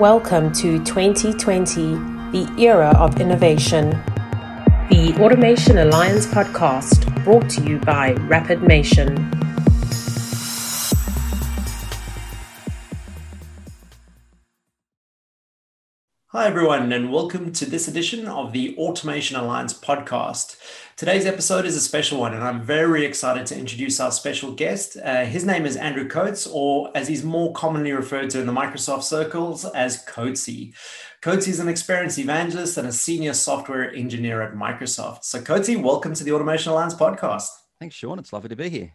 Welcome to 2020, the era of innovation. The Automation Alliance podcast brought to you by RapidMation. Hi, everyone, and welcome to this edition of the Automation Alliance podcast. Today's episode is a special one, and I'm very excited to introduce our special guest. Uh, his name is Andrew Coates, or as he's more commonly referred to in the Microsoft circles as Coatesy. Coatesy is an experienced evangelist and a senior software engineer at Microsoft. So, Coatesy, welcome to the Automation Alliance podcast. Thanks, Sean. It's lovely to be here.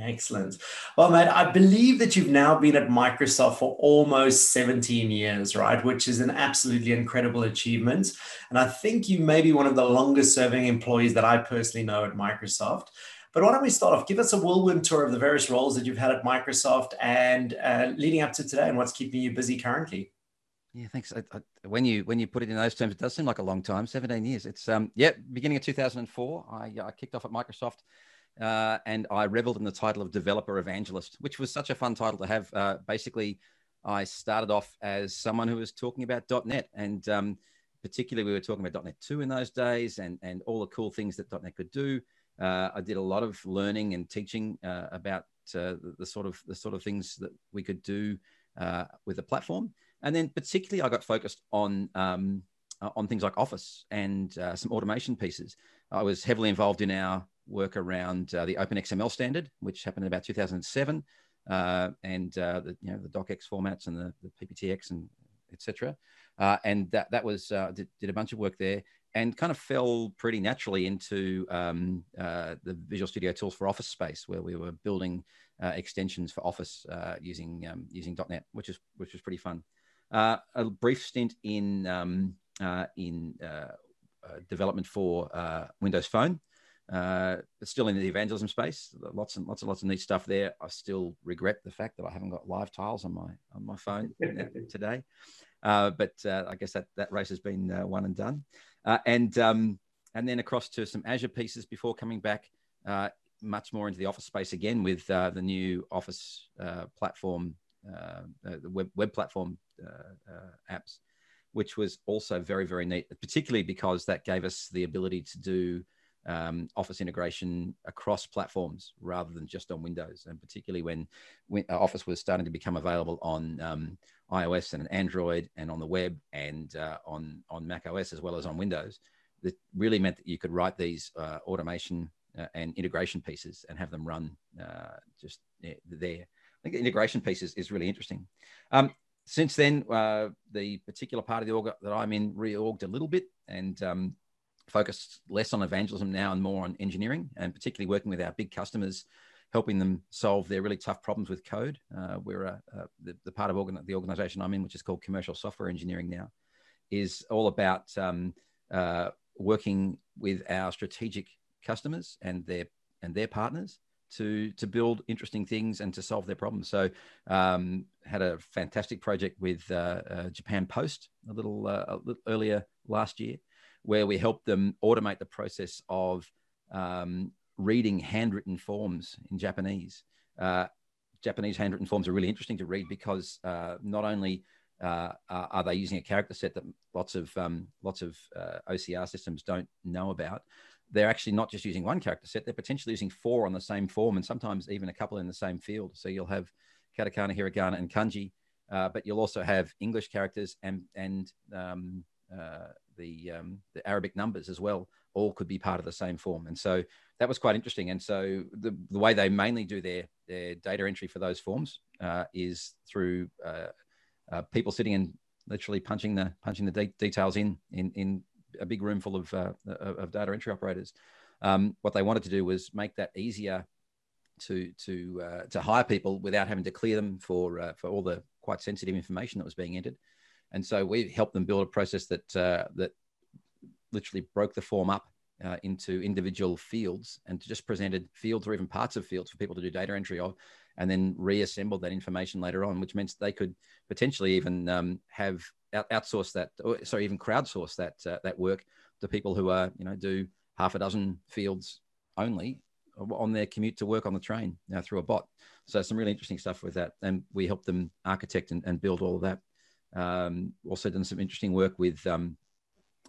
Excellent. Well, mate, I believe that you've now been at Microsoft for almost 17 years, right? Which is an absolutely incredible achievement. And I think you may be one of the longest serving employees that I personally know at Microsoft. But why don't we start off? Give us a whirlwind tour of the various roles that you've had at Microsoft and uh, leading up to today and what's keeping you busy currently. Yeah, thanks. I, I, when you when you put it in those terms, it does seem like a long time. Seventeen years. It's um yeah, beginning of two thousand and four. I, I kicked off at Microsoft uh, and I reveled in the title of developer evangelist, which was such a fun title to have. Uh, basically, I started off as someone who was talking about .NET, and um, particularly we were talking about .NET 2 in those days, and and all the cool things that .NET could do. Uh, I did a lot of learning and teaching uh, about uh, the, the, sort of the sort of things that we could do uh, with the platform, and then particularly I got focused on um, on things like Office and some automation pieces. I was heavily involved in our work around uh, the OpenXML standard, which happened in about 2007, uh, and uh, the you know the docx formats and the, the PPTX and etc. Uh, and that that was uh, did, did, a bunch of work there, and kind of fell pretty naturally into um, the Visual Studio tools for Office space, where we were building extensions for Office using um, using .NET, which is which was pretty fun. a brief stint in um, in development for Windows Phone, uh, still in the evangelism space. Lots and lots and lots of neat stuff there. I still regret the fact that I haven't got live tiles on my on my phone today. Uh, but uh, I guess that that race has been uh, won and done. Uh, and um, and then across to some Azure pieces before coming back uh, much more into the Office space again with the new Office platform, the web web platform apps, which was also very very neat, particularly because that gave us the ability to do um, Office integration across platforms rather than just on Windows, and particularly when, when uh, Office was starting to become available on um, iOS and Android and on the web and uh, on on Mac OS as well as on Windows. That really meant that you could write these uh, automation uh, and integration pieces and have them run uh, just there. I think the integration piece is, is really interesting. Um, since then, uh, the particular part of the org that I'm in reorged a little bit, and um, focused less on evangelism now and more on engineering, and particularly working with our big customers, helping them solve their really tough problems with code. Uh, we're a, the, the, part of organ- the organization I'm in, which is called Commercial Software Engineering now, is all about um, uh, working with our strategic customers and their and their partners to to build interesting things and to solve their problems. So, um, had a fantastic project with uh, uh Japan Post a little, uh, a little earlier last year, where we helped them automate the process of um, reading handwritten forms in Japanese. Uh, Japanese handwritten forms are really interesting to read because uh, not only uh, are they using a character set that lots of um, lots of OCR systems don't know about, they're actually not just using one character set; they're potentially using four on the same form, and sometimes even a couple in the same field. So you'll have katakana, hiragana, and kanji, uh, but you'll also have English characters and and um, uh, the um, the Arabic numbers as well all could be part of the same form. And so that was quite interesting. And so the, the way they mainly do their their data entry for those forms uh, is through uh, uh, people sitting and literally punching the punching the de- details in in in a big room full of uh, of data entry operators. Um, what they wanted to do was make that easier to to uh, to hire people without having to clear them for uh, for all the quite sensitive information that was being entered. And so we helped them build a process that uh, that literally broke the form up uh, into individual fields and just presented fields or even parts of fields for people to do data entry of, and then reassembled that information later on, which means they could potentially even um, have out- outsource that, or sorry, even crowdsource that uh, that work to people who are you know do half a dozen fields only on their commute to work on the train now through a bot. So some really interesting stuff with that, and we help them architect and, and build all of that Um, also done some interesting work with um,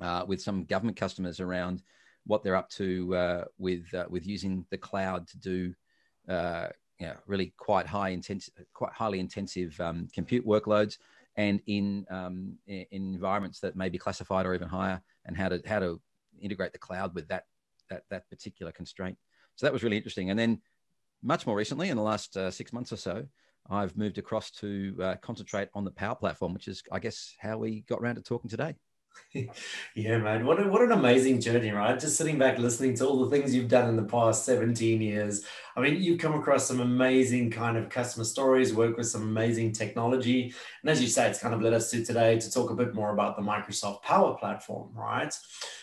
uh, with some government customers around what they're up to uh, with uh, with using the cloud to do uh, you know, really quite high intensive, quite highly intensive um, compute workloads, and in, um, in environments that may be classified or even higher, and how to how to integrate the cloud with that that that particular constraint. So that was really interesting. And then much more recently, in the last uh, six months or so, I've moved across to uh, concentrate on the Power Platform, which is, I guess, how we got around to talking today. yeah, man. What, a, what an amazing journey, right? Just sitting back listening to all the things you've done in the past 17 years. I mean, you've come across some amazing kind of customer stories, work with some amazing technology. And as you say, it's kind of led us to today to talk a bit more about the Microsoft Power Platform, right?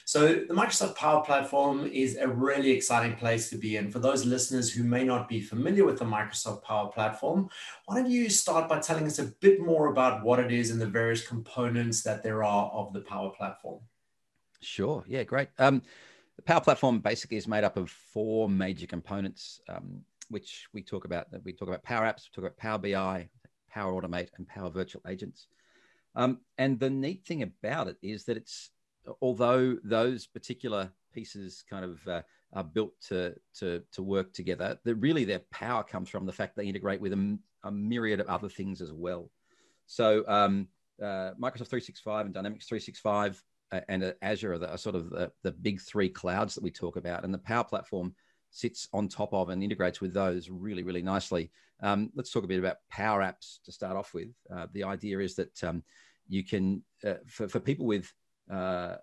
So, the Microsoft Power Platform is a really exciting place to be in. For those listeners who may not be familiar with the Microsoft Power Platform, why don't you start by telling us a bit more about what it is and the various components that there are of the Power Platform? Sure. Yeah, great. Um, the Power Platform basically is made up of four major components, um, which we talk about. We talk about Power Apps, we talk about Power BI, Power Automate, and Power Virtual Agents. Um, and the neat thing about it is that it's although those particular pieces kind of uh, are built to, to, to work together, that really their power comes from the fact they integrate with a, a myriad of other things as well. So um, uh, Microsoft 365 and Dynamics 365 uh, and Azure are, the, are sort of the, the big three clouds that we talk about, and the Power Platform sits on top of and integrates with those really, really nicely. Um, let's talk a bit about Power Apps to start off with. Uh, the idea is that um, you can, uh, for, for people with uh,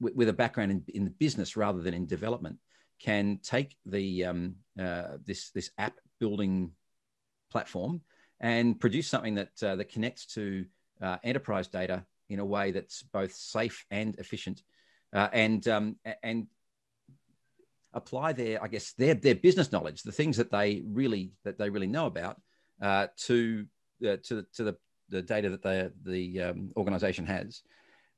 with, with, a background in, in the business rather than in development can take the um, uh, this this app building platform and produce something that uh, that connects to uh, enterprise data in a way that's both safe and efficient, uh, and um, and apply their I guess their their business knowledge, the things that they really that they really know about, uh, to uh, to to the the data that the the um, organization has,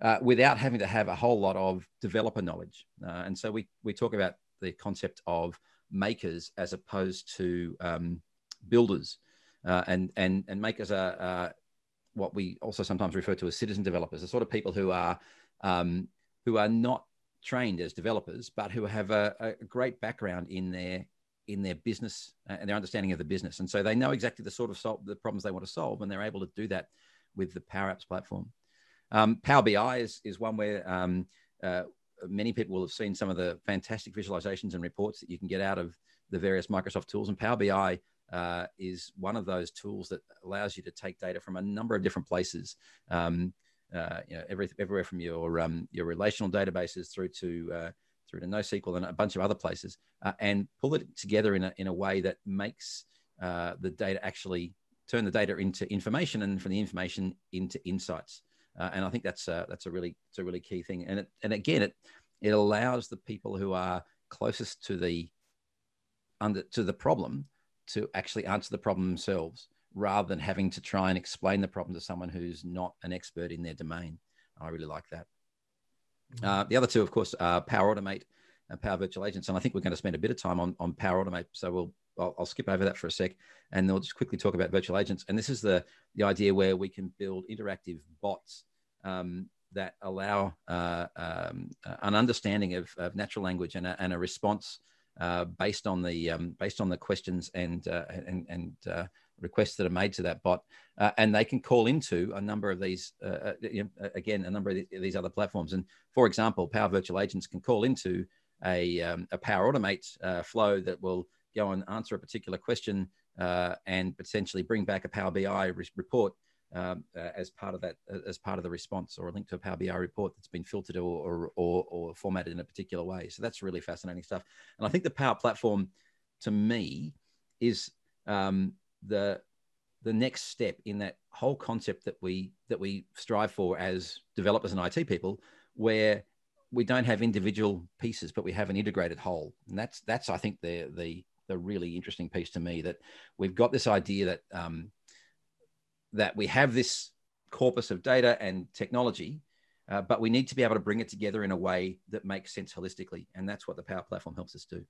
uh, without having to have a whole lot of developer knowledge. Uh, and so we, we talk about the concept of makers as opposed to um, builders. Uh, and, and, and makers are uh, what we also sometimes refer to as citizen developers, the sort of people who are, um, who are not trained as developers, but who have a, a great background in their in their business uh, and their understanding of the business. And so they know exactly the sort of sol- the problems they want to solve, and they're able to do that with the Power Apps platform. Um, Power BI is, is one where um, uh, many people will have seen some of the fantastic visualizations and reports that you can get out of the various Microsoft tools. And Power BI uh, is one of those tools that allows you to take data from a number of different places. Um, uh, you know, every, everywhere from your um, your relational databases through to uh, through to NoSQL and a bunch of other places, uh, and pull it together in a in a way that makes uh, the data actually turn the data into information, and from the information into insights. Uh, and I think that's a, that's a really it's a really key thing. And it, and again, it it allows the people who are closest to the under to the problem to actually answer the problem themselves, rather than having to try and explain the problem to someone who's not an expert in their domain. I really like that. Mm-hmm. Uh, the other two, of course, are Power Automate and Power Virtual Agents, and I think we're going to spend a bit of time on on Power Automate. So we'll I'll, I'll, skip over that for a sec, and we'll just quickly talk about virtual agents. And this is the the idea where we can build interactive bots um, that allow uh, um, an understanding of, of natural language and a, and a response uh, based on the um, based on the questions and uh, and and uh, requests that are made to that bot, uh, and they can call into a number of these uh, you know, again a number of these other platforms. And for example, Power Virtual Agents can call into a, um, a Power Automate flow that will go and answer a particular question uh, and potentially bring back a Power BI re- report um, uh, as part of that, uh, as part of the response, or a link to a Power BI report that's been filtered or, or, or, or formatted in a particular way. So that's really fascinating stuff. And I think the Power Platform, to me, is um, the the next step in that whole concept that we that we strive for as developers and IT people, where we don't have individual pieces, but we have an integrated whole. And that's that's I think the the the really interesting piece to me that we've got this idea that um, that we have this corpus of data and technology, uh, but we need to be able to bring it together in a way that makes sense holistically, and that's what the Power Platform helps us do.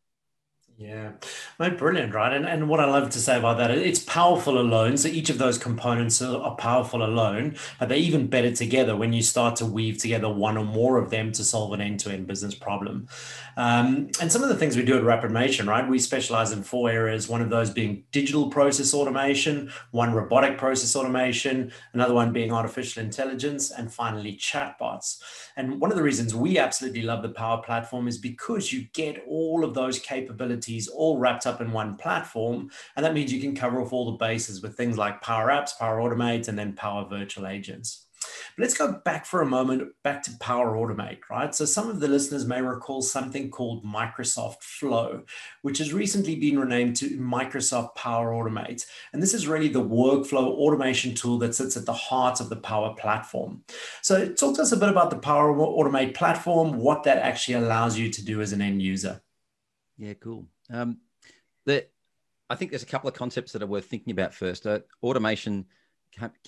Yeah, brilliant, right? And, and what I love to say about that, it's powerful alone. So each of those components are, powerful alone, but they're even better together when you start to weave together one or more of them to solve an end-to-end business problem. Um, and some of the things we do at Rapidmation, right? We specialize in four areas. One of those being digital process automation, one robotic process automation, another one being artificial intelligence, and finally chatbots. And one of the reasons we absolutely love the Power Platform is because you get all of those capabilities all wrapped up in one platform. And that means you can cover off all the bases with things like Power Apps, Power Automate, and then Power Virtual Agents. But let's go back for a moment, back to Power Automate, right? So some of the listeners may recall something called Microsoft Flow, which has recently been renamed to Microsoft Power Automate. And this is really the workflow automation tool that sits at the heart of the Power Platform. So talk to us a bit about the Power Automate platform, what that actually allows you to do as an end user. Yeah, cool. Um, the, I think there's a couple of concepts that are worth thinking about first. Uh, automation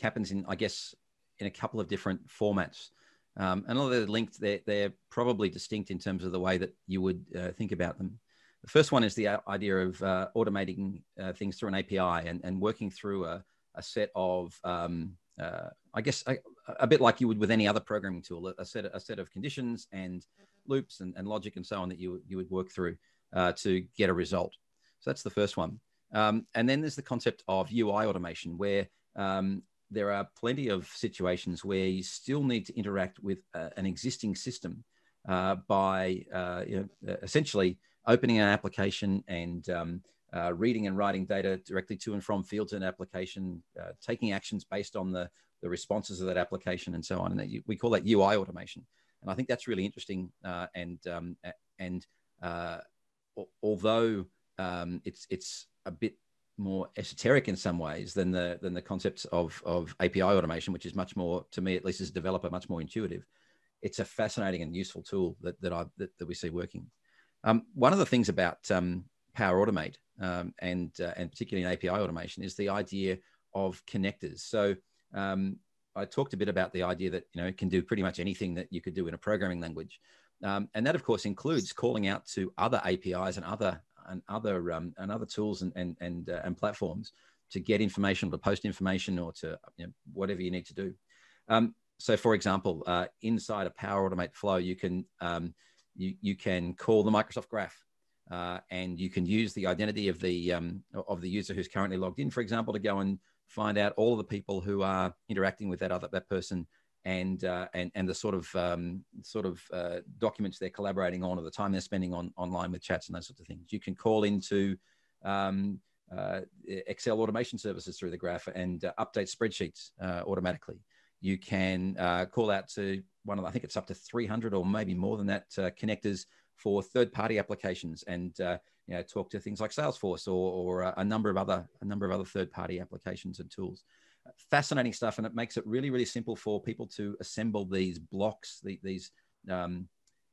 happens in, I guess, in a couple of different formats. Um, and although they're linked, they're, they're probably distinct in terms of the way that you would uh, think about them. The first one is the uh, idea of uh, automating uh, things through an API and, and working through a, a set of, um, uh, I guess, a, a, bit like you would with any other programming tool, a set, a set of conditions and loops and, and logic and so on that you, you would work through uh, to get a result. So that's the first one. Um, and then there's the concept of UI automation, where um, there are plenty of situations where you still need to interact with uh, an existing system uh, by uh, you know, essentially opening an application and um, uh, reading and writing data directly to and from fields in an application, uh, taking actions based on the, the responses of that application and so on. And that we call that UI automation. And I think that's really interesting. Uh, and um, and although um, it's it's a bit more esoteric in some ways than the than the concepts of of API automation, which is much more to me at least as a developer much more intuitive. It's a fascinating and useful tool that that I that, that we see working. Um, one of the things about um, Power Automate um, and uh, and particularly in API automation is the idea of connectors. So um, I talked a bit about the idea that you know it can do pretty much anything that you could do in a programming language. Um, and that, of course, includes calling out to other APIs and other and other um, and other tools and and and, uh, and platforms to get information, or to post information, or to you know, whatever you need to do. Um, so, for example, uh, inside a Power Automate flow, you can um, you you can call the Microsoft Graph, uh, and you can use the identity of the um, of the user who's currently logged in, for example, to go and find out all of the people who are interacting with that other that person and uh, and and the sort of um, sort of uh, documents they're collaborating on, or the time they're spending on online with chats and those sorts of things. You can call into um, uh, Excel automation services through the graph and uh, update spreadsheets uh, automatically. You can uh, call out to one of I think it's up to 300 or maybe more than that connectors for third-party applications and you know talk to things like Salesforce or, or a number of other a number of other third-party applications and tools fascinating stuff, and it makes it really, really simple for people to assemble these blocks, the, these, um,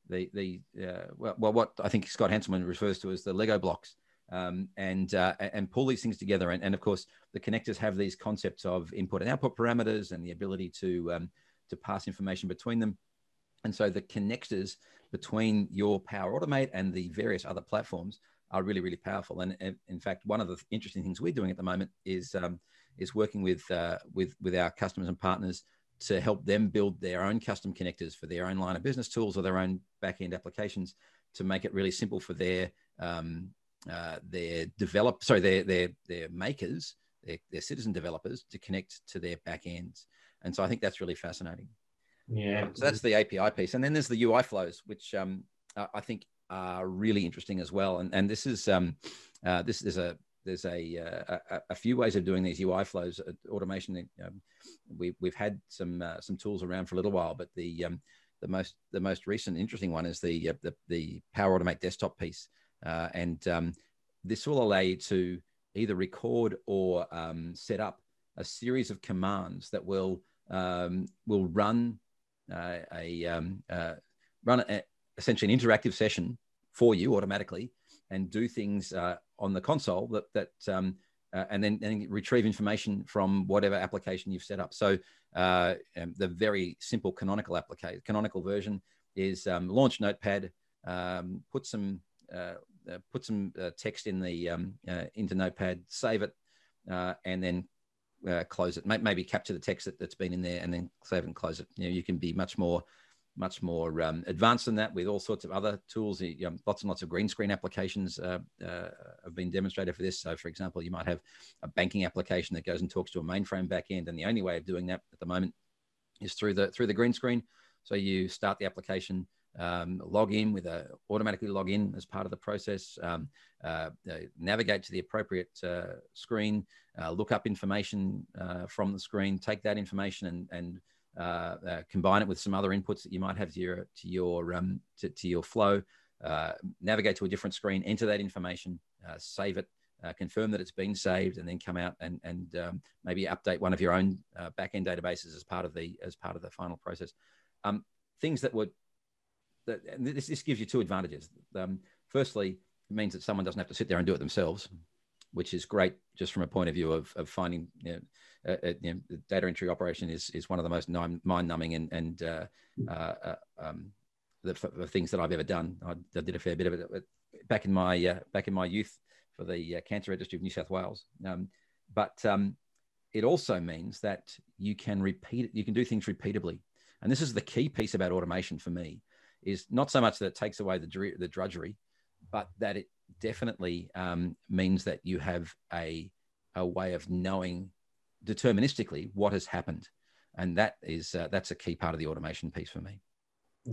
the, the uh, well, well, what I think Scott Hanselman refers to as the Lego blocks, um, and uh, and pull these things together. And, and of course, the connectors have these concepts of input and output parameters and the ability to um, to pass information between them. And so the connectors between your Power Automate and the various other platforms are really, really powerful. And in fact, one of the interesting things we're doing at the moment is um, is working with uh, with with our customers and partners to help them build their own custom connectors for their own line of business tools or their own back-end applications to make it really simple for their um, uh, their develop sorry their their their makers their, their citizen developers to connect to their back ends. And so i think that's really fascinating. Yeah. So that's the api piece. And then there's the ui flows which um, i think are really interesting as well. And and this is um, uh, this is a there's a, uh, a, a, few ways of doing these UI flows. Uh, automation, um, we, we've had some uh, some tools around for a little while, but the um, the most the most recent interesting one is the uh, the, the, Power Automate desktop piece, uh, and um, this will allow you to either record or um, set up a series of commands that will um, will run uh, a um, run a, essentially an interactive session for you automatically and do things uh, on the console that that um, uh, and then and retrieve information from whatever application you've set up. So uh, um, the very simple canonical application, canonical version is um, launch Notepad, um, put some uh, uh, put some uh, text in the um, into Notepad, save it, and then close it. Maybe capture the text that, has been in there and then save and close it. You know, you can be much more much more um, advanced than that with all sorts of other tools. You know, lots and lots of green screen applications uh, uh, have been demonstrated for this. So, for example, you might have a banking application that goes and talks to a mainframe backend, and the only way of doing that at the moment is through the through the green screen. So you start the application, um, log in with a automatically log in as part of the process, um, uh, uh, navigate to the appropriate uh, screen, uh, look up information from the screen, take that information and and combine it with some other inputs that you might have to your to your um, to, to your flow. Uh, navigate to a different screen, enter that information, uh, save it, uh, confirm that it's been saved, and then come out and and um, maybe update one of your own backend databases as part of the as part of the final process. Um, things that would that this, this gives you two advantages. Um, firstly, it means that someone doesn't have to sit there and do it themselves, which is great just from a point of view of, of finding you know, uh, uh, you know, the data entry operation is is one of the most mind numbing and and uh, uh, uh, um, the, the, things that I've ever done. I, I, did a fair bit of it back in my uh, back in my youth for the Cancer Registry of New South Wales. Um, but um, it also means that you can repeat it. You can do things repeatably, and this is the key piece about automation for me. Is not so much that it takes away the the drudgery, but that it definitely um, means that you have a a way of knowing deterministically what has happened, and that is uh, that's a key part of the automation piece for me.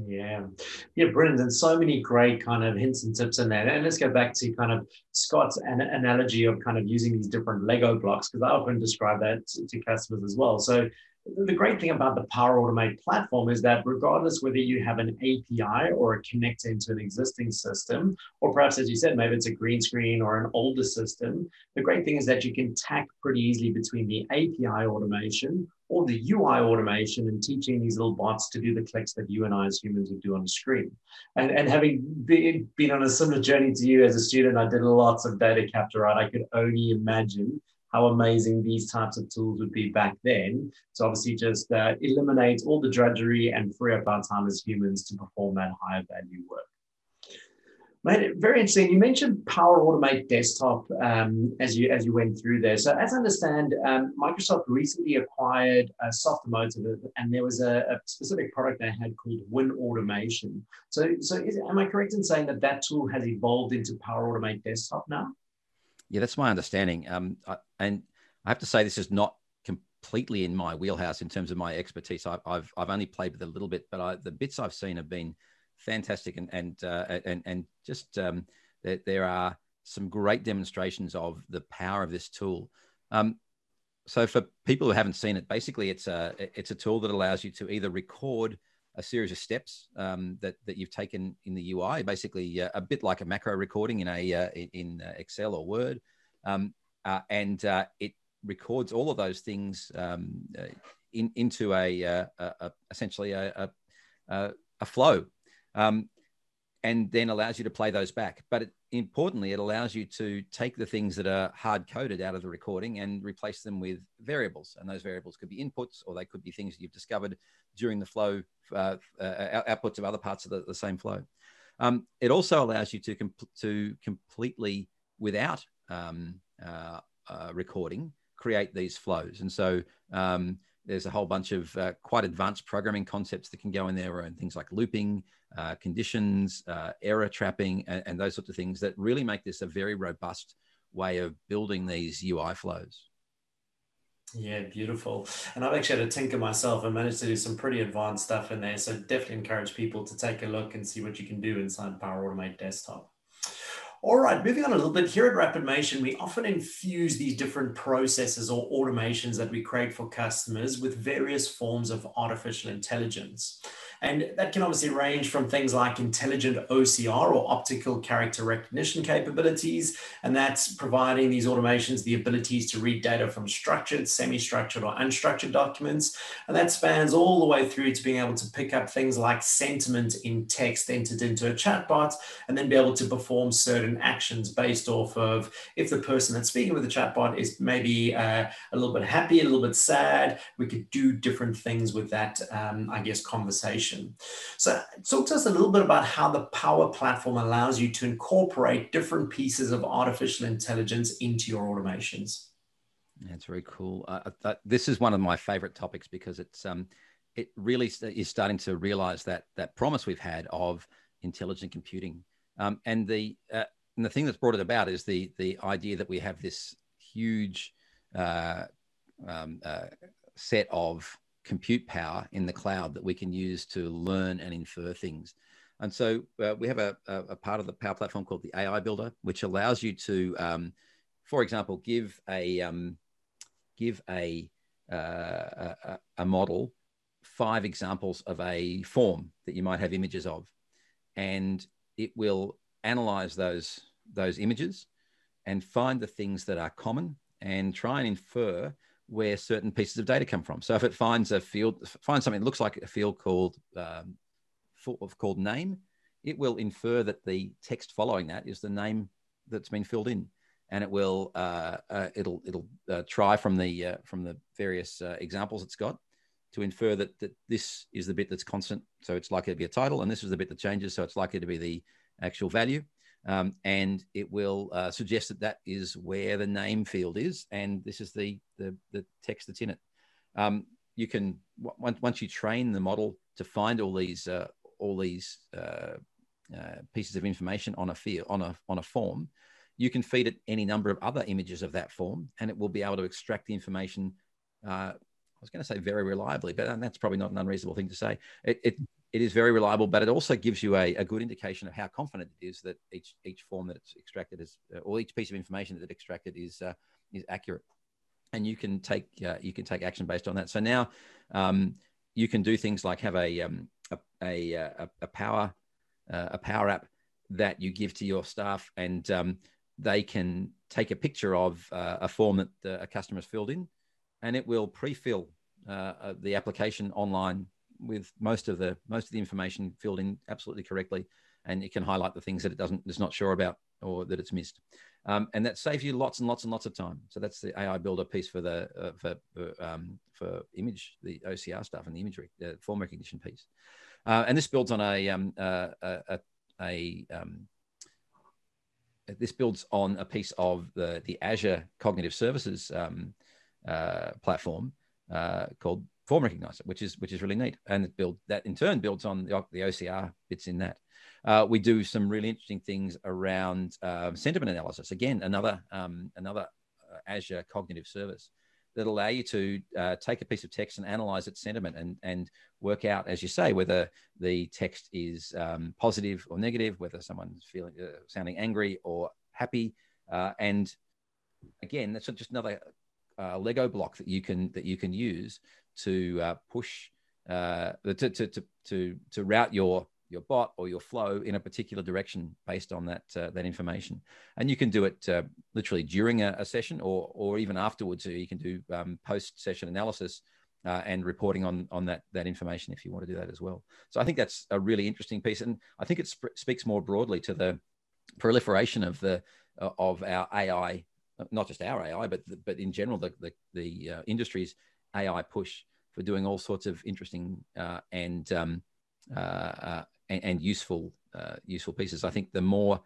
Yeah, yeah, brilliant, and so many great kind of hints and tips in there. And let's go back to kind of Scott's an- analogy of kind of using these different Lego blocks because I often describe that to, to customers as well. So the great thing about the Power Automate platform is that regardless whether you have an API or a connector into an existing system, or perhaps as you said, maybe it's a green screen or an older system, the great thing is that you can tack pretty easily between the API automation or the UI automation and teaching these little bots to do the clicks that you and I as humans would do on the screen. And, and having been, been on a similar journey to you as a student, I did lots of data capture, right? I could only imagine how amazing these types of tools would be back then. So obviously just uh, eliminate all the drudgery and free up our time as humans to perform that higher value work. Mate, very interesting. You mentioned Power Automate Desktop um, as you as you went through there. So, as I understand, um, Microsoft recently acquired uh, Softomotive, and there was a, a, specific product they had called Win Automation. So, so is, am I correct in saying that that tool has evolved into Power Automate Desktop now? Yeah, that's my understanding. Um, I, and I have to say, this is not completely in my wheelhouse in terms of my expertise. I, have I've only played with it a little bit, but I, the bits I've seen have been fantastic, and and uh, and and just um, there, there are some great demonstrations of the power of this tool. Um, so for people who haven't seen it, basically it's a it's a tool that allows you to either record a series of steps um, that that you've taken in the UI, basically uh, a bit like a macro recording in a uh, in uh, Excel or Word, um, uh, and uh, it records all of those things um, uh, in, into a, a, a essentially a, a, a flow, um, and then allows you to play those back. But it, importantly, it allows you to take the things that are hard coded out of the recording and replace them with variables. And those variables could be inputs or they could be things that you've discovered during the flow, uh, uh, outputs of other parts of the, the same flow. Um, it also allows you to, comp- to completely, without um, uh, uh recording, create these flows. And so um, there's a whole bunch of uh, quite advanced programming concepts that can go in there and things like looping, uh, conditions, uh, error trapping, and, and, those sorts of things that really make this a very robust way of building these UI flows. Yeah, beautiful. And I've actually had a tinker myself and managed to do some pretty advanced stuff in there. So definitely encourage people to take a look and see what you can do inside Power Automate Desktop. All right, moving on a little bit. Here at Rapidmation, we often infuse these different processes or automations that we create for customers with various forms of artificial intelligence. And that can obviously range from things like intelligent OCR or optical character recognition capabilities. And that's providing these automations the abilities to read data from structured, semi structured, or unstructured documents. And that spans all the way through to being able to pick up things like sentiment in text entered into a chatbot and then be able to perform certain actions based off of if the person that's speaking with the chatbot is maybe uh, a little bit happy, a little bit sad. We could do different things with that, um, I guess, conversation So, talk to us a little bit about how the Power Platform allows you to incorporate different pieces of artificial intelligence into your automations. That's very cool. Uh, this is one of my favorite topics because it's um, it really is starting to realize that that promise we've had of intelligent computing. Um, and the uh, and the thing that's brought it about is the the idea that we have this huge uh, um, uh, set of compute power in the cloud that we can use to learn and infer things. And so uh, we have a, a, part of the Power Platform called the AI Builder, which allows you to, um, for example, give a um, give a, uh, a, a model five examples of a form that you might have images of, and it will analyze those those images and find the things that are common and try and infer where certain pieces of data come from. So if it finds a field, finds something that looks like a field called um, called name, it will infer that the text following that is the name that's been filled in, and it will uh, uh, it'll it'll uh, try from the uh, from the various uh, examples it's got to infer that, that this is the bit that's constant. So it's likely to be a title, and this is the bit that changes. So it's likely to be the actual value. Um, and it will uh, suggest that that is where the name field is, and this is the the, the text that's in it. Um, you can once you train the model to find all these uh, all these uh, uh, pieces of information on a field on a on a form, you can feed it any number of other images of that form, and it will be able to extract the information uh, I was going to say very reliably, but that's probably not an unreasonable thing to say. It, it, it is very reliable, but it also gives you a, a, good indication of how confident it is that each each form that it's extracted is, uh, or each piece of information that it extracted is uh, is accurate. And you can take uh, you can take action based on that. So now um, you can do things like have a um, a, a, uh, a, power uh, a power app that you give to your staff, and um, they can take a picture of uh, a form that a customer has filled in and it will pre-fill the application online with most of the most of the information filled in absolutely correctly, and it can highlight the things that it doesn't is not sure about or that it's missed, um, and that saves you lots and lots and lots of time. So that's the AI builder piece for the uh, for for, um, for, image the OCR stuff and the imagery the form recognition piece, uh, and this builds on a um, uh, a, a um, this builds on a piece of the the Azure Cognitive Services um, uh, platform uh, called Form Recognizer, which is which is really neat, and build that in turn builds on the, the OCR bits in that. Uh, we do some really interesting things around um, sentiment analysis. Again, another um, another uh, Azure cognitive service that allow you to uh, take a piece of text and analyze its sentiment and, and work out, as you say, whether the text is um, positive or negative, whether someone's feeling uh, sounding angry or happy. Uh, and again, that's just another uh, Lego block that you can that you can use to uh, push uh, to, to, to, to, to route your your bot or your flow in a particular direction based on that uh, that information. And you can do it uh, literally during a, a, session or or even afterwards. So you can do um, post session analysis uh, and reporting on on that that information if you want to do that as well. So I think that's a really interesting piece, and I think it sp- speaks more broadly to the proliferation of the uh, of our AI not just our AI, but but in general the the, the uh, industry's AI push for doing all sorts of interesting uh, and, um, uh, uh and, and useful uh, useful pieces. I think the more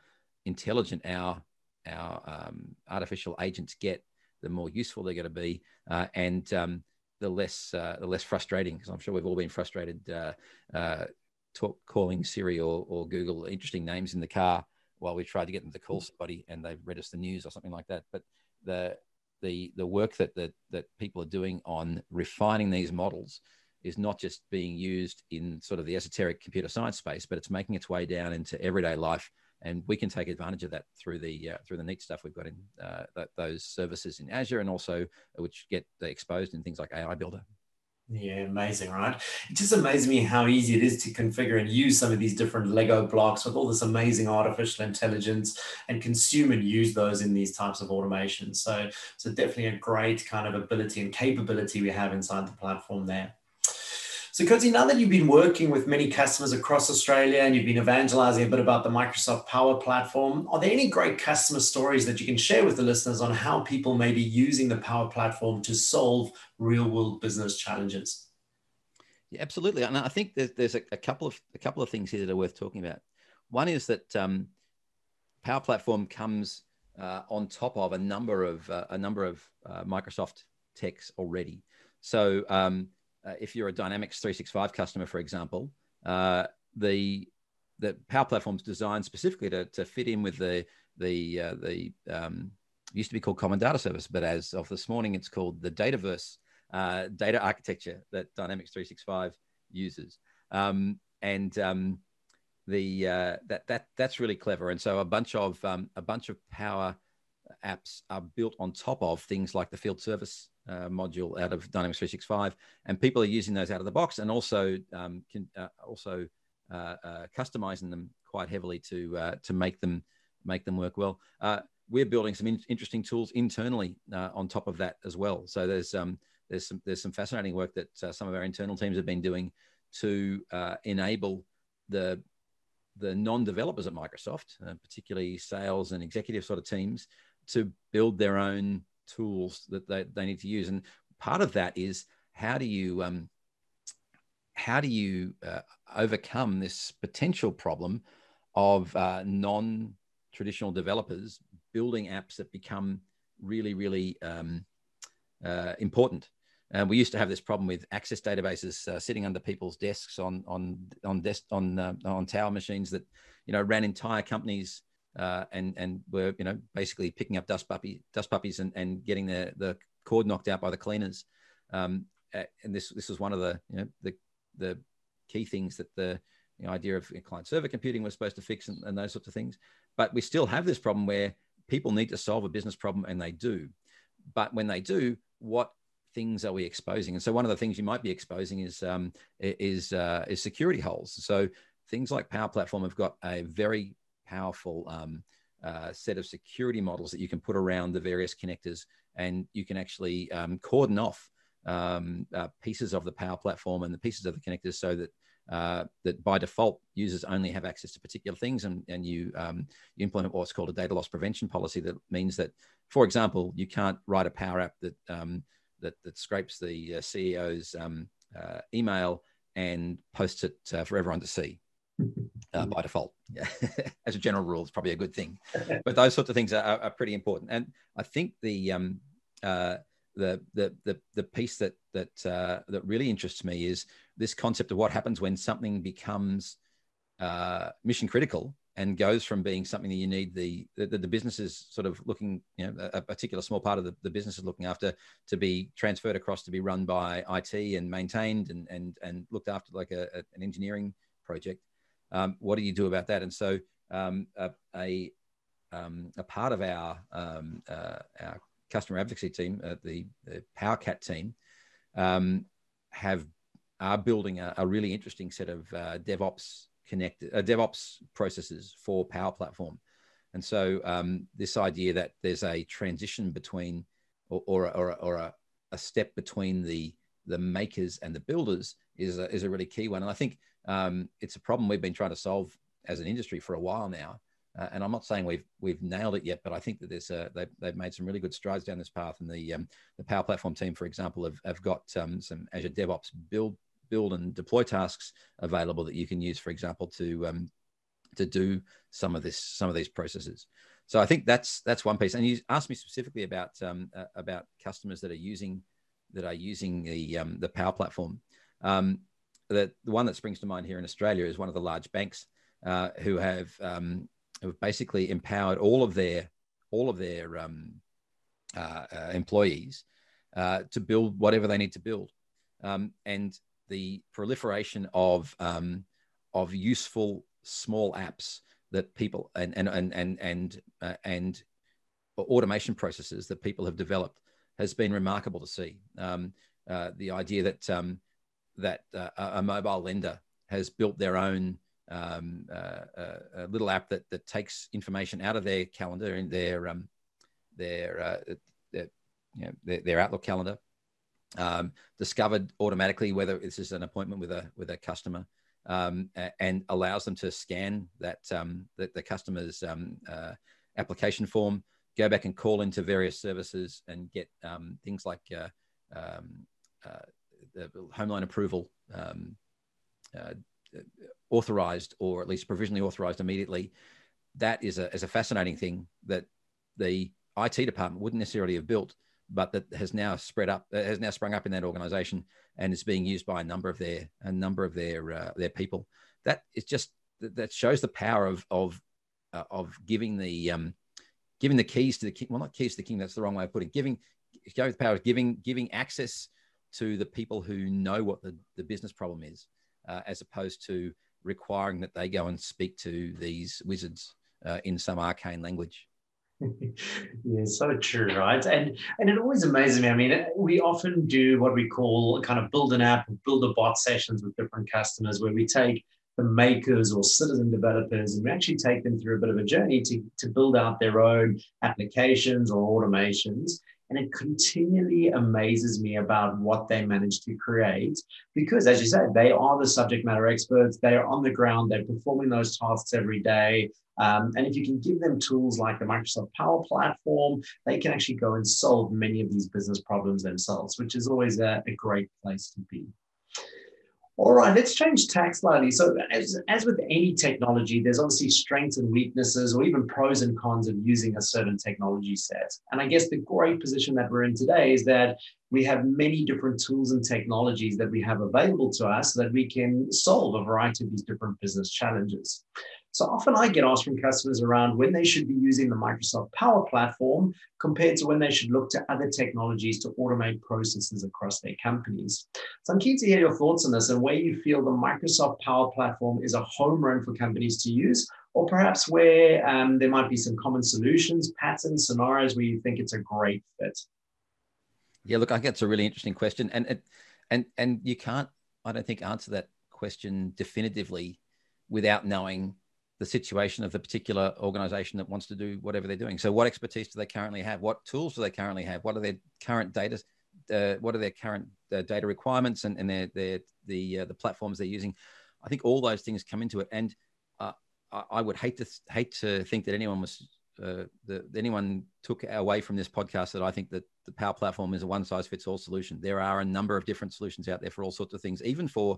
intelligent our our um, artificial agents get, the more useful they're going to be, uh, and um, the less the less frustrating. Because I'm sure we've all been frustrated talk, calling Siri or, or Google interesting names in the car while we tried to get them to call somebody and they've read us the news or something like that. But the the the work that that that people are doing on refining these models is not just being used in sort of the esoteric computer science space, but it's making its way down into everyday life, and we can take advantage of that through the uh, through the neat stuff we've got in uh, those services in Azure, and also which get exposed in things like AI Builder. Yeah, amazing, right? It just amazes me how easy it is to configure and use some of these different Lego blocks with all this amazing artificial intelligence and consume and use those in these types of automations. So, so definitely a great kind of ability and capability we have inside the platform there. So, Coatesy, now that you've been working with many customers across Australia and you've been evangelizing a bit about the Microsoft Power Platform, are there any great customer stories that you can share with the listeners on how people may be using the Power Platform to solve real world business challenges? Yeah, absolutely. And I think there's, there's a, a, couple of a couple of things here that are worth talking about. One is that um, Power Platform comes uh, on top of a number of uh, a number of uh, Microsoft techs already. So um, uh, if you're a Dynamics 365 customer, for example, uh, the the Power Platform is designed specifically to, to fit in with the the uh, the um, used to be called Common Data Service, but as of this morning, it's called the Dataverse data architecture that Dynamics 365 uses. Um, and um, the uh, that that that's really clever. And so a bunch of um, a bunch of Power apps are built on top of things like the field service uh, module out of Dynamics 365, and people are using those out of the box, and also um, can uh, also uh, uh customizing them quite heavily to uh, to make them make them work well. We're building some in- interesting tools internally on top of that as well. So there's um, there's some there's some fascinating work that some of our internal teams have been doing to enable the the non-developers at Microsoft, uh, particularly sales and executive sort of teams, to build their own tools that they, they need to use. And part of that is how do you um, how do you uh, overcome this potential problem of uh, non-traditional developers building apps that become really really um, uh, important and we used to have this problem with access databases uh, sitting under people's desks on on on desk on uh, on tower machines that you know ran entire companies uh, and and were you know basically picking up dust puppy dust puppies and, and getting the the cord knocked out by the cleaners. Um, and this this was one of the you know the the key things that the, idea of client server computing was supposed to fix and, and those sorts of things. But we still have this problem where people need to solve a business problem and they do. But when they do, what things are we exposing? And so one of the things you might be exposing is um, is uh, is security holes. So things like Power Platform have got a very powerful um, uh, set of security models that you can put around the various connectors, and you can actually um, cordon off um, uh, pieces of the Power Platform and the pieces of the connectors so that uh, that by default users only have access to particular things and, and you, um, you implement what's called a data loss prevention policy that means that for example you can't write a power app that um, that, that scrapes the uh, CEO's um, uh, email and posts it uh, for everyone to see. Uh, by default, as a general rule, it's probably a good thing. But those sorts of things are, are pretty important. And I think the um, uh, the, the the the piece that that uh, that really interests me is this concept of what happens when something becomes uh, mission critical and goes from being something that you need the the, the business is sort of looking you know a, a particular small part of the, the business is looking after to be transferred across to be run by IT and maintained and and and looked after like a, a an engineering project. Um, what do you do about that? And so um, a a, um, a, part of our um, uh, our customer advocacy team, uh, the, the PowerCat team, um, have are building a, a, really interesting set of uh, DevOps connected uh, DevOps processes for Power Platform. And so um, this idea that there's a transition between or, or, or, or a, a, step between the the makers and the builders is a, is a really key one. And I think um, it's a problem we've been trying to solve as an industry for a while now. Uh, and I'm not saying we've we've nailed it yet, but I think that there's a, they've, they've made some really good strides down this path. And the um, the Power Platform team, for example, have, have got um, some Azure DevOps build build and deploy tasks available that you can use, for example, to um, to do some of this some of these processes. So I think that's that's one piece. And you asked me specifically about um, uh, about customers that are using that are using the um, the Power Platform. Um, the, the one that springs to mind here in Australia is one of the large banks uh, who have um, who have basically empowered all of their all of their um, uh, uh, employees uh, to build whatever they need to build. Um, and the proliferation of um, of useful small apps that people and and and and and, uh, and automation processes that people have developed has been remarkable to see. Um, uh, the idea that um, that uh, a mobile lender has built their own um, uh, uh, little app that that takes information out of their calendar and their um, their, uh, their, you know, their, their Outlook calendar um, discovered automatically whether this is an appointment with a with a customer um, and allows them to scan that um, the, the, customer's um, uh, application form, go back and call into various services and get things like uh, home loan approval um, uh, authorized or at least provisionally authorized immediately. That is a, is a fascinating thing that the IT department wouldn't necessarily have built, but that has now spread up, uh, has now sprung up in that organization and is being used by a number of their a number of their uh, their people. That is just that shows the power of of uh, of giving the um, giving the keys to the king. Well, not keys to the king. That's the wrong way of putting. It. Giving showing the power of giving giving access to the people who know what the, the business problem is, uh, as opposed to requiring that they go and speak to these wizards uh, in some arcane language. yeah, so true, right? And and it always amazes me. I mean, we often do what we call kind of build an app, build a bot sessions with different customers, where we take the makers or citizen developers and we actually take them through a bit of a journey to, to build out their own applications or automations. And it continually amazes me about what they manage to create because, as you said, they are the subject matter experts. They are on the ground, they're performing those tasks every day. Um, and if you can give them tools like the Microsoft Power Platform, they can actually go and solve many of these business problems themselves, which is always a, a great place to be. All right, let's change tack slightly. So, as, as with any technology, there's obviously strengths and weaknesses, or even pros and cons of using a certain technology set. And I guess the great position that we're in today is that we have many different tools and technologies that we have available to us so that we can solve a variety of these different business challenges. So often I get asked from customers around when they should be using the Microsoft Power Platform compared to when they should look to other technologies to automate processes across their companies. So I'm keen to hear your thoughts on this and where you feel the Microsoft Power Platform is a home run for companies to use, or perhaps where um, there might be some common solutions, patterns, scenarios where you think it's a great fit. Yeah, look, I think it's a really interesting question, and and and you can't, I don't think, answer that question definitively without knowing the situation of the particular organization that wants to do whatever they're doing. So, what expertise do they currently have? What tools do they currently have? What are their current data? Uh, what are their current uh, data requirements and, and their, their the uh, the platforms they're using? I think all those things come into it, and uh, I, I, would hate to hate to think that anyone was uh, that anyone took away from this podcast that I think that the Power Platform is a one size fits all solution. There are a number of different solutions out there for all sorts of things, even for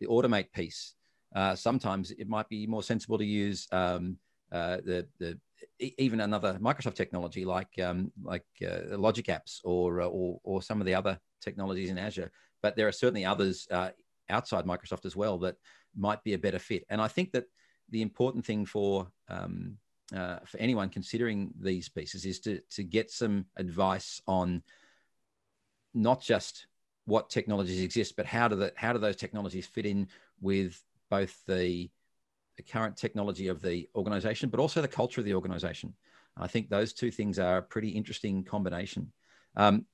the automate piece uh, sometimes it might be more sensible to use um, uh, the, the even another Microsoft technology like um, like uh, Logic Apps or, uh, or, or some of the other technologies in Azure. But there are certainly others uh, outside Microsoft as well that might be a better fit. And I think that the important thing for um, uh, for anyone considering these pieces is to to get some advice on not just what technologies exist, but how do the how do those technologies fit in with both the, the current technology of the organization, but also the culture of the organization. I think those two things are a pretty interesting combination. Um,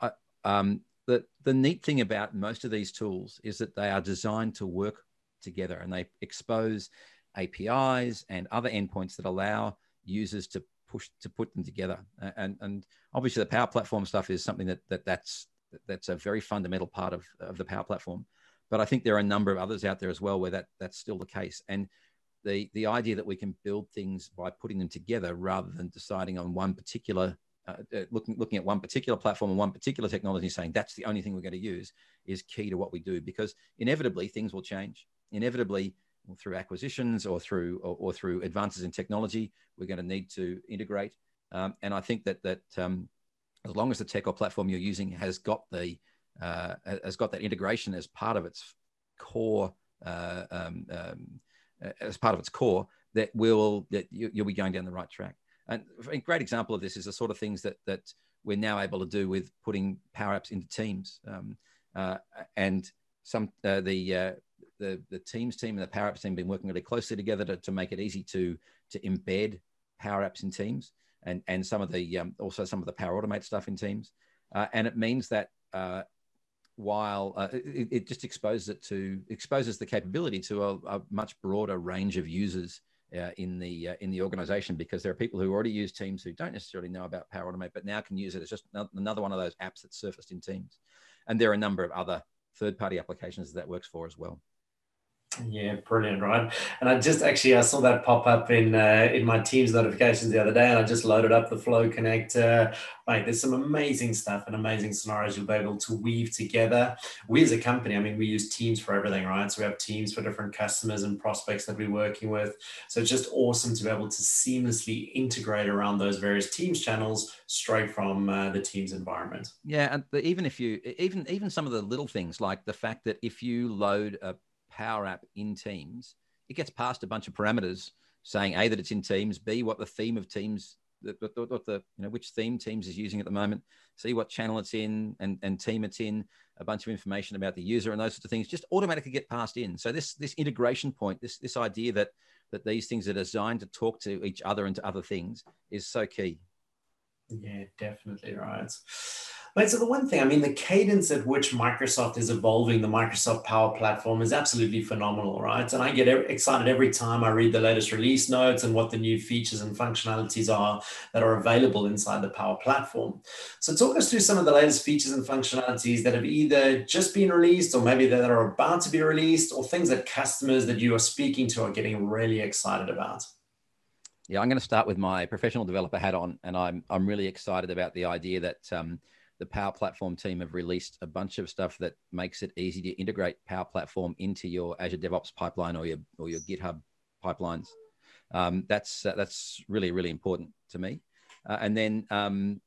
I, um, the, the neat thing about most of these tools is that they are designed to work together and they expose APIs and other endpoints that allow users to push to put them together. And, and obviously the Power Platform stuff is something that, that that's that's a very fundamental part of, of the Power Platform. But I think there are a number of others out there as well where that that's still the case. And the the idea that we can build things by putting them together rather than deciding on one particular uh, uh looking looking at one particular platform and one particular technology saying that's the only thing we're going to use is key to what we do. Because inevitably things will change. Inevitably through acquisitions or through or, or, through advances in technology we're going to need to integrate. Um, and i think that that um, as long as the tech or platform you're using has got the uh, has got that integration as part of its core, uh, um, um, as part of its core, that will that you, will be going down the right track. And a great example of this is the sort of things that that we're now able to do with putting Power Apps into Teams, um, uh, and some uh, the uh, the the Teams team and the Power Apps team have been working really closely together to, to make it easy to to embed Power Apps in Teams, and and some of the um, also some of the Power Automate stuff in Teams, uh, and it means that uh, while uh, it, it, just exposes it to exposes the capability to a, a much broader range of users uh, in the uh, in the organization because there are people who already use Teams who don't necessarily know about Power Automate, but now can use it as just another one of those apps that's surfaced in Teams. And there are a number of other third-party applications that, that works for as well. Yeah, brilliant, right? And I just actually I saw that pop up in uh, in my Teams notifications the other day, and I just loaded up the Flow Connector. Like, there's some amazing stuff and amazing scenarios you'll be able to weave together. We as a company, I mean, we use Teams for everything, right? So we have Teams for different customers and prospects that we're working with. So it's just awesome to be able to seamlessly integrate around those various Teams channels straight from uh, the Teams environment. Yeah, and even if you even even some of the little things like the fact that if you load a Power App in Teams, it gets past a bunch of parameters saying a that it's in Teams, b what the theme of Teams, what the, what the you know which theme Teams is using at the moment, see what channel it's in and and team it's in, a bunch of information about the user and those sorts of things, just automatically get passed in. So this this integration point, this this idea that that these things are designed to talk to each other and to other things is so key. Yeah, definitely right. Right. So the one thing, I mean, the cadence at which Microsoft is evolving the Microsoft Power Platform is absolutely phenomenal, right? And I get excited every time I read the latest release notes and what the new features and functionalities are that are available inside the Power Platform. So talk us through some of the latest features and functionalities that have either just been released or maybe that are about to be released or things that customers that you are speaking to are getting really excited about. Yeah, I'm going to start with my professional developer hat on, and I'm I'm really excited about the idea that um, the Power Platform team have released a bunch of stuff that makes it easy to integrate Power Platform into your Azure DevOps pipeline or your or your GitHub pipelines. Um, that's uh, that's really really important to me. Uh, and then um,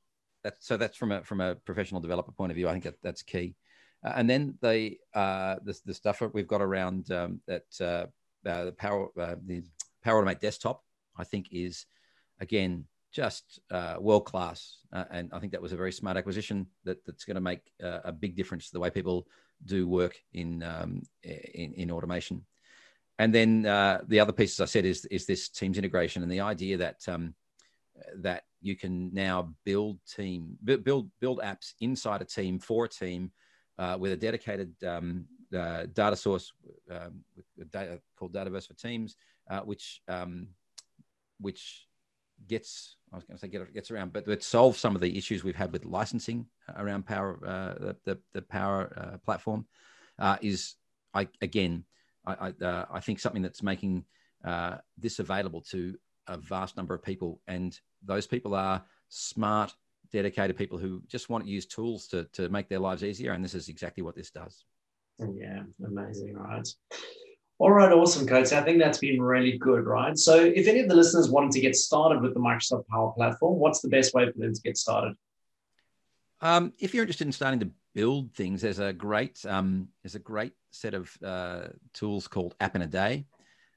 that's so that's from a from a professional developer point of view. I think that, that's key. Uh, and then the, uh, the the stuff that we've got around um, that uh, uh, the Power the Power Automate desktop, I think is again just uh, world class. Uh, and I think that was a very smart acquisition that, that's going to make uh, a big difference to the way people do work in, um, in, in, automation. And then uh, the other piece, as I said, is, is this Teams integration and the idea that, um, that you can now build team, build, build apps inside a team for a team uh, with a dedicated um, uh, data source um, data, called Dataverse for Teams, which, um, which gets I was going to say get, gets around, but it solves some of the issues we've had with licensing around Power uh, the, the Power uh, platform. Uh, is I again I I, uh, I, think something that's making uh, this available to a vast number of people, and those people are smart, dedicated people who just want to use tools to to make their lives easier, and this is exactly what this does. Yeah, amazing, right? All right, awesome, Coates. I think that's been really good, right? So, if any of the listeners wanted to get started with the Microsoft Power Platform, what's the best way for them to get started? Um, if you're interested in starting to build things, there's a great um, there's a great set of uh, tools called App in a Day.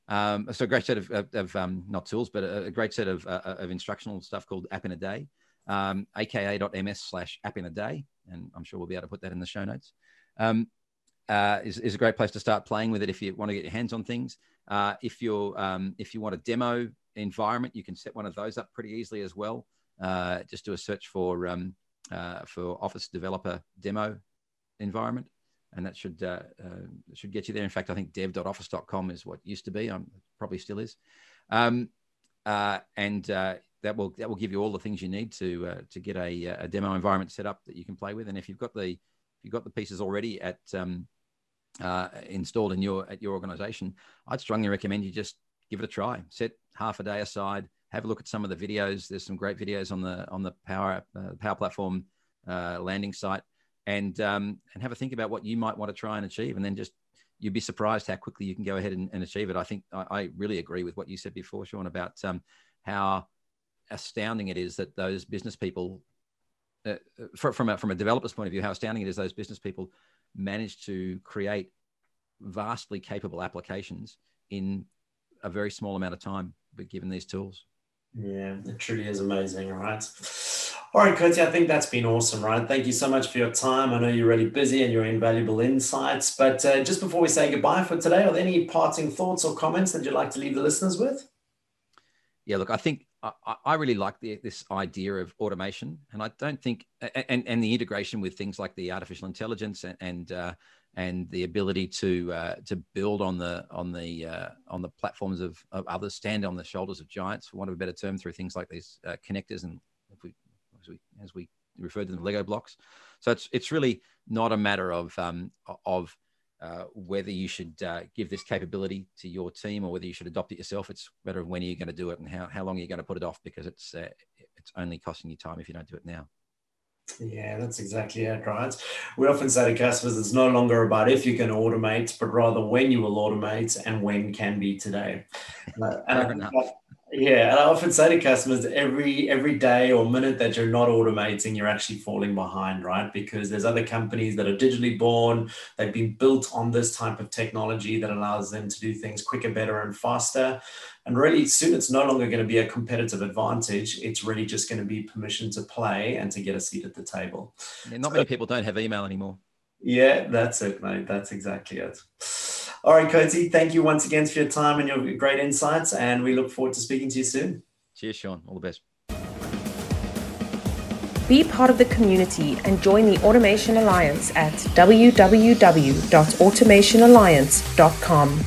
Um, so a great set of, of, of um, not tools, but a, a great set of, uh, of instructional stuff called App in a Day, um, aka.ms slash app in a day. And I'm sure we'll be able to put that in the show notes. Um, uh, is, is a great place to start playing with it if you want to get your hands on things. Uh, if you're um, if you want a demo environment, you can set one of those up pretty easily as well. Uh, just do a search for um, uh, for Office Developer Demo Environment, and that should uh, should get you there. In fact, I think dev.office.com is what used to be. I'm probably still is, um, and that will that will give you all the things you need to to get a, a demo environment set up that you can play with. And if you've got the if you've got the pieces already at um, uh, installed in your at your organization, I'd strongly recommend you just give it a try. Set half a day aside, have a look at some of the videos. There's some great videos on the on the Power uh, Power Platform uh, landing site, and um, and have a think about what you might want to try and achieve, and then just you'd be surprised how quickly you can go ahead and, and achieve it. I think I, I, really agree with what you said before, Sean, about um, how astounding it is that those business people, uh, from a, from a developer's point of view, how astounding it is those business people managed to create vastly capable applications in a very small amount of time, but given these tools. Yeah, it truly is amazing, right? All right, Coates, I think that's been awesome, right? Thank you so much for your time. I know you're really busy and your invaluable insights. But uh, just before we say goodbye for today, are there any parting thoughts or comments that you'd like to leave the listeners with? Yeah, look, I think I, really like the, this idea of automation, and I don't think and and the integration with things like the artificial intelligence and and, uh, and the ability to uh, to build on the on the uh, on the platforms of, of, others, stand on the shoulders of giants, for want of a better term, through things like these uh, connectors and we, as we as we referred to them Lego blocks. So it's it's really not a matter of um, of uh, whether you should uh, give this capability to your team or whether you should adopt it yourself. It's a matter of when are you going to do it and how, how long are you going to put it off because it's uh, it's only costing you time if you don't do it now. Yeah, that's exactly it, right? We often say to customers, it's no longer about if you can automate, but rather when you will automate and when can be today. and, yeah, and I often say to customers, every every day or minute that you're not automating, you're actually falling behind, right? Because there's other companies that are digitally born, they've been built on this type of technology that allows them to do things quicker, better, and faster. And really, soon it's no longer going to be a competitive advantage. It's really just going to be permission to play and to get a seat at the table. Yeah, not many people don't have email anymore. Yeah, that's it, mate. That's exactly it. All right, Coatesy, thank you once again for your time and your great insights. And we look forward to speaking to you soon. Cheers, Sean. All the best. Be part of the community and join the Automation Alliance at www.automationalliance.com.